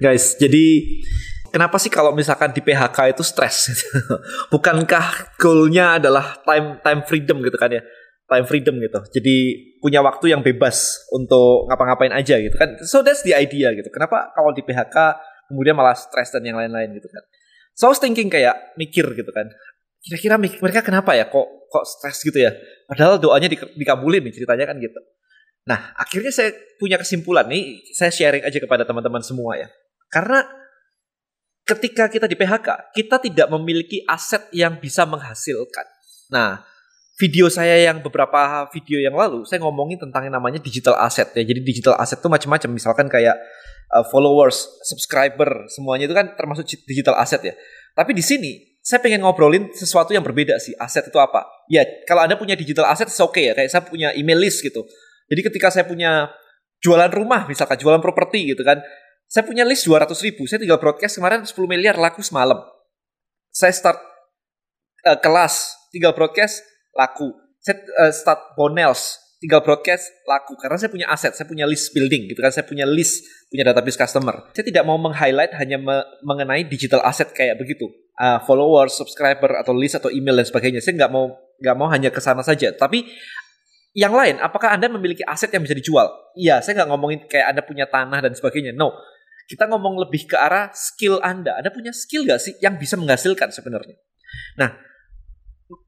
guys. Jadi kenapa sih kalau misalkan di PHK itu stres? Bukankah goalnya adalah time time freedom gitu kan ya? Time freedom gitu. Jadi punya waktu yang bebas untuk ngapa-ngapain aja gitu kan. So that's the idea gitu. Kenapa kalau di PHK kemudian malah stres dan yang lain-lain gitu kan? So I was thinking kayak mikir gitu kan. Kira-kira mereka kenapa ya kok kok stres gitu ya? Padahal doanya dikabulin nih ceritanya kan gitu. Nah, akhirnya saya punya kesimpulan nih, saya sharing aja kepada teman-teman semua ya. Karena ketika kita di PHK, kita tidak memiliki aset yang bisa menghasilkan. Nah, video saya yang beberapa video yang lalu, saya ngomongin tentang yang namanya digital asset ya. Jadi digital asset itu macam-macam, misalkan kayak uh, followers, subscriber, semuanya itu kan termasuk digital asset ya. Tapi di sini saya pengen ngobrolin sesuatu yang berbeda sih. Aset itu apa? Ya, kalau Anda punya digital asset, oke okay ya. Kayak saya punya email list gitu. Jadi ketika saya punya jualan rumah, misalkan jualan properti gitu kan, saya punya list 200 ribu, saya tinggal broadcast kemarin 10 miliar laku semalam. Saya start uh, kelas, tinggal broadcast laku. Saya uh, start bonels, tinggal broadcast laku karena saya punya aset, saya punya list building gitu kan, saya punya list, punya database customer. Saya tidak mau meng-highlight hanya me mengenai digital asset kayak begitu, uh, followers, subscriber atau list atau email dan sebagainya. Saya nggak mau nggak mau hanya ke sana saja, tapi yang lain, apakah Anda memiliki aset yang bisa dijual? Iya, saya nggak ngomongin kayak Anda punya tanah dan sebagainya. No, kita ngomong lebih ke arah skill Anda. Anda punya skill nggak sih yang bisa menghasilkan sebenarnya? Nah,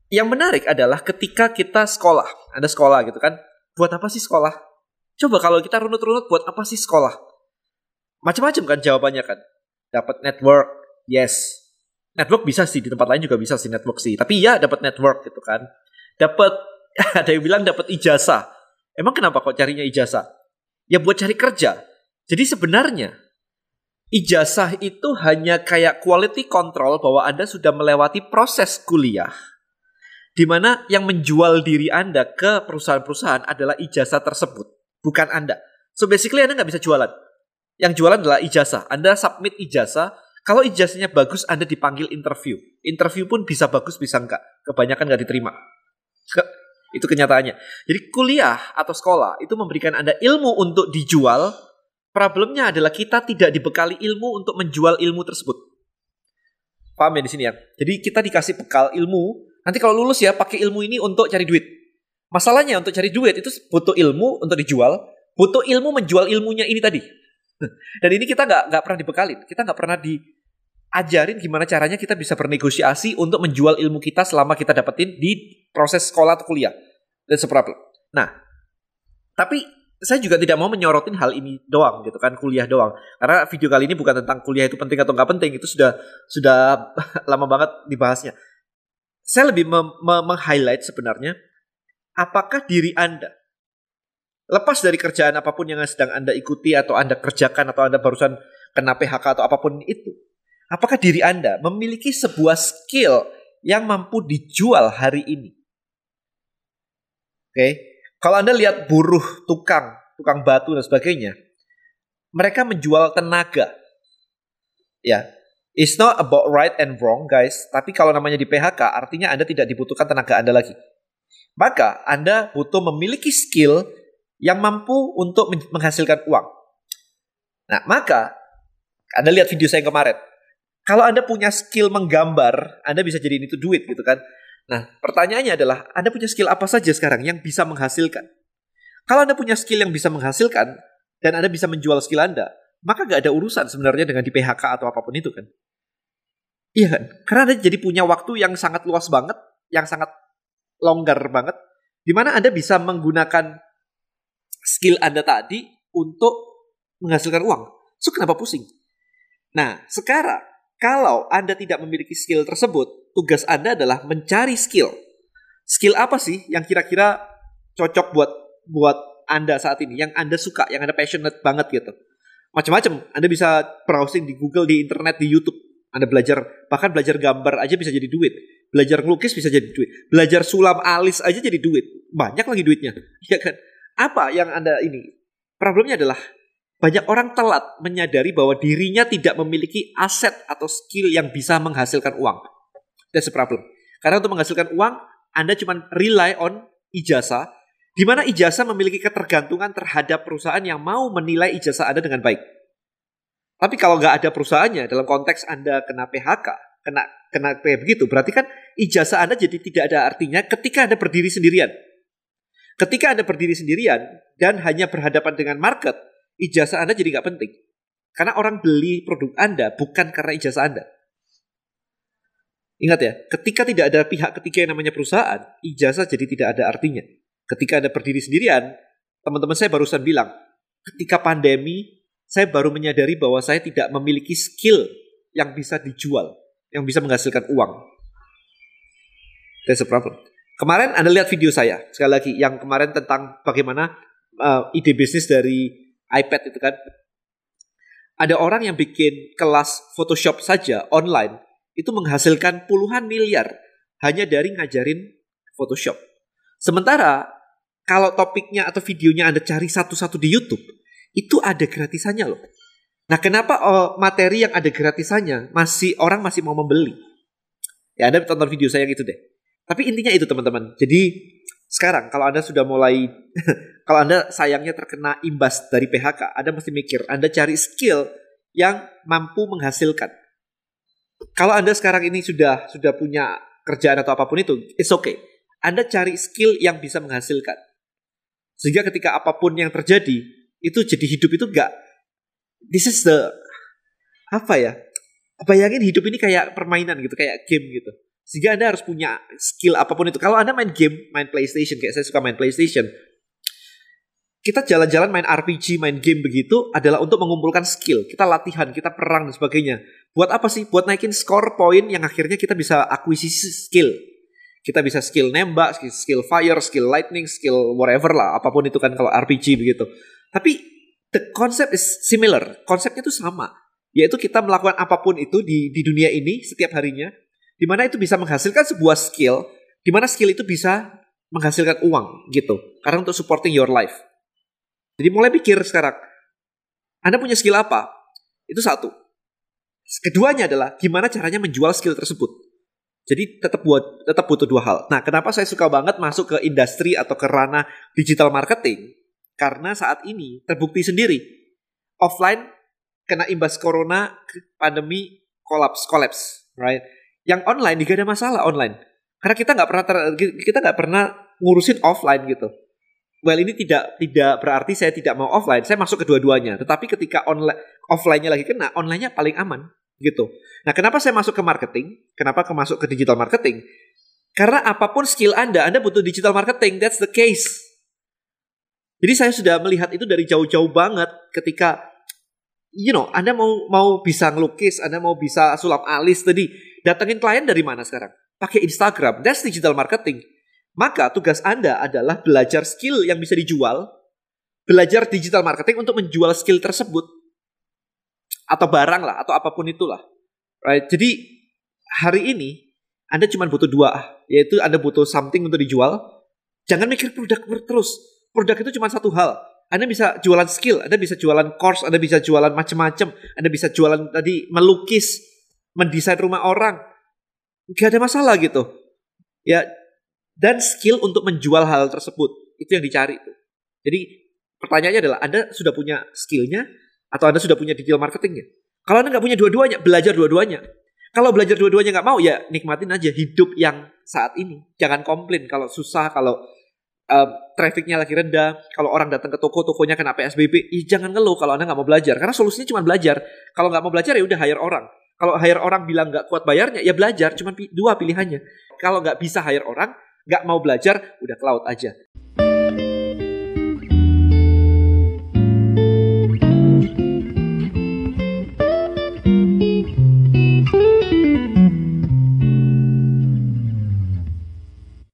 yang menarik adalah ketika kita sekolah. Anda sekolah gitu kan. Buat apa sih sekolah? Coba kalau kita runut-runut buat apa sih sekolah? Macam-macam kan jawabannya kan. Dapat network, yes. Network bisa sih di tempat lain juga bisa sih network sih. Tapi ya dapat network gitu kan. Dapat ada yang bilang dapat ijazah. Emang kenapa kok carinya ijazah? Ya buat cari kerja. Jadi sebenarnya ijazah itu hanya kayak quality control bahwa Anda sudah melewati proses kuliah. Di mana yang menjual diri Anda ke perusahaan-perusahaan adalah ijazah tersebut, bukan Anda. So basically Anda nggak bisa jualan. Yang jualan adalah ijazah. Anda submit ijazah, kalau ijazahnya bagus, Anda dipanggil interview. Interview pun bisa bagus, bisa enggak. Kebanyakan nggak diterima. Itu kenyataannya. Jadi kuliah atau sekolah itu memberikan Anda ilmu untuk dijual. Problemnya adalah kita tidak dibekali ilmu untuk menjual ilmu tersebut. Paham ya di sini ya? Jadi kita dikasih bekal ilmu. Nanti kalau lulus ya pakai ilmu ini untuk cari duit. Masalahnya untuk cari duit itu butuh ilmu untuk dijual. Butuh ilmu menjual ilmunya ini tadi. Dan ini kita nggak nggak pernah dibekalin. Kita nggak pernah di ajarin gimana caranya kita bisa bernegosiasi untuk menjual ilmu kita selama kita dapetin di proses sekolah atau kuliah. That's a problem. Nah, tapi saya juga tidak mau menyorotin hal ini doang gitu kan kuliah doang karena video kali ini bukan tentang kuliah itu penting atau nggak penting itu sudah sudah lama banget dibahasnya saya lebih meng-highlight sebenarnya apakah diri anda lepas dari kerjaan apa pun yang sedang anda ikuti atau anda kerjakan atau anda barusan kena PHK atau apa pun itu Apakah diri Anda memiliki sebuah skill yang mampu dijual hari ini? Oke, okay. Kalau Anda lihat buruh tukang, tukang batu dan sebagainya, mereka menjual tenaga. Ya, it's not about right and wrong, guys. Tapi kalau namanya di PHK, artinya Anda tidak dibutuhkan tenaga Anda lagi. Maka Anda butuh memiliki skill yang mampu untuk menghasilkan uang. Nah, maka Anda lihat video saya kemarin. Kalau Anda punya skill menggambar, Anda bisa jadi itu duit gitu kan. Nah, pertanyaannya adalah Anda punya skill apa saja sekarang yang bisa menghasilkan? Kalau Anda punya skill yang bisa menghasilkan dan Anda bisa menjual skill Anda, maka gak ada urusan sebenarnya dengan di PHK atau apa pun itu kan. Iya kan? Karena Anda jadi punya waktu yang sangat luas banget, yang sangat longgar banget, di mana Anda bisa menggunakan skill Anda tadi untuk menghasilkan uang. So kenapa pusing? Nah, sekarang kalau Anda tidak memiliki skill tersebut, tugas Anda adalah mencari skill. Skill apa sih yang kira-kira cocok buat buat Anda saat ini, yang Anda suka, yang Anda passionate banget gitu. Macam-macam. Anda bisa browsing di Google, di internet, di YouTube. Anda belajar, bahkan belajar gambar aja bisa jadi duit. Belajar ngelukis bisa jadi duit. Belajar sulam alis aja jadi duit. Banyak lagi duitnya. Ya kan? Apa yang Anda ini? Problemnya adalah banyak orang telat menyadari bahwa dirinya tidak memiliki aset atau skill yang bisa menghasilkan uang. That's the problem. Karena untuk menghasilkan uang, Anda cuma rely on ijazah, di mana ijazah memiliki ketergantungan terhadap perusahaan yang mau menilai ijazah Anda dengan baik. Tapi kalau nggak ada perusahaannya dalam konteks Anda kena PHK, kena kena kayak begitu, berarti kan ijazah Anda jadi tidak ada artinya ketika Anda berdiri sendirian. Ketika Anda berdiri sendirian dan hanya berhadapan dengan market, ijazah Anda jadi nggak penting. Karena orang beli produk Anda bukan karena ijazah Anda. Ingat ya, ketika tidak ada pihak ketiga yang namanya perusahaan, ijazah jadi tidak ada artinya. Ketika Anda berdiri sendirian, teman-teman saya barusan bilang, ketika pandemi, saya baru menyadari bahwa saya tidak memiliki skill yang bisa dijual, yang bisa menghasilkan uang. That's a problem. Kemarin Anda lihat video saya, sekali lagi, yang kemarin tentang bagaimana uh, ide bisnis dari iPad itu kan. Ada orang yang bikin kelas Photoshop saja online, itu menghasilkan puluhan miliar hanya dari ngajarin Photoshop. Sementara kalau topiknya atau videonya Anda cari satu-satu di YouTube, itu ada gratisannya loh. Nah, kenapa oh, materi yang ada gratisannya masih orang masih mau membeli? Ya, Anda tonton video saya yang itu deh. Tapi intinya itu teman-teman. Jadi sekarang kalau Anda sudah mulai kalau Anda sayangnya terkena imbas dari PHK, Anda mesti mikir, Anda cari skill yang mampu menghasilkan. Kalau Anda sekarang ini sudah sudah punya kerjaan atau apa pun itu, it's okay. Anda cari skill yang bisa menghasilkan. Sehingga ketika apa pun yang terjadi, itu jadi hidup itu enggak this is the apa ya? Bayangin hidup ini kayak permainan gitu, kayak game gitu. Sehingga Anda harus punya skill apa pun itu. Kalau Anda main game, main PlayStation, kayak saya suka main PlayStation, kita jalan-jalan main RPG, main game begitu adalah untuk mengumpulkan skill. Kita latihan, kita perang dan sebagainya. Buat apa sih? Buat naikin skor poin yang akhirnya kita bisa akuisisi skill. Kita bisa skill nembak, skill fire, skill lightning, skill whatever lah, apa pun itu kan kalau RPG begitu. Tapi the concept is similar. Konsepnya itu sama. Yaitu kita melakukan apa pun itu di, di dunia ini setiap harinya. di mana itu bisa menghasilkan sebuah skill. di mana skill itu bisa menghasilkan uang gitu. Karena untuk supporting your life. Jadi mulai pikir sekarang, Anda punya skill apa? Itu satu. Keduanya adalah gimana caranya menjual skill tersebut. Jadi tetap buat tetap butuh dua hal. Nah, kenapa saya suka banget masuk ke industri atau ke ranah digital marketing? Karena saat ini terbukti sendiri offline kena imbas corona, pandemi, kolaps, kolaps, right? Yang online juga ada masalah online. Karena kita nggak pernah kita nggak pernah ngurusin offline gitu. Well ini tidak tidak berarti saya tidak mau offline, saya masuk kedua-duanya. Tetapi ketika online offline-nya lagi kena, online-nya paling aman gitu. Nah, kenapa saya masuk ke marketing? Kenapa ke masuk ke digital marketing? Karena apa pun skill Anda, Anda butuh digital marketing. That's the case. Jadi saya sudah melihat itu dari jauh-jauh banget ketika you know, Anda mau mau bisa ngelukis, Anda mau bisa sulap alis tadi, datengin klien dari mana sekarang? Pakai Instagram. That's digital marketing. Maka tugas Anda adalah belajar skill yang bisa dijual, belajar digital marketing untuk menjual skill tersebut atau barang lah atau apa pun itulah. Right? Jadi hari ini Anda cuma butuh dua, yaitu Anda butuh something untuk dijual. Jangan mikir produk terus. Produk itu cuma satu hal. Anda bisa jualan skill, Anda bisa jualan course, Anda bisa jualan macam-macam, Anda bisa jualan tadi melukis, mendesain rumah orang. Gak ada masalah gitu. Ya, dan skill untuk menjual hal tersebut itu yang dicari tuh. Jadi pertanyaannya adalah Anda sudah punya skillnya atau Anda sudah punya digital marketingnya? Kalau Anda nggak punya dua-duanya, belajar dua-duanya. Kalau belajar dua-duanya nggak mau ya nikmatin aja hidup yang saat ini. Jangan komplain kalau susah, kalau uh, trafficnya lagi rendah, kalau orang datang ke toko, tokonya kena PSBB, ih, jangan ngeluh kalau Anda nggak mau belajar. Karena solusinya cuma belajar. Kalau nggak mau belajar ya udah hire orang. Kalau hire orang bilang nggak kuat bayarnya, ya belajar. Cuma dua pilihannya. Kalau nggak bisa hire orang, nggak mau belajar, udah cloud aja.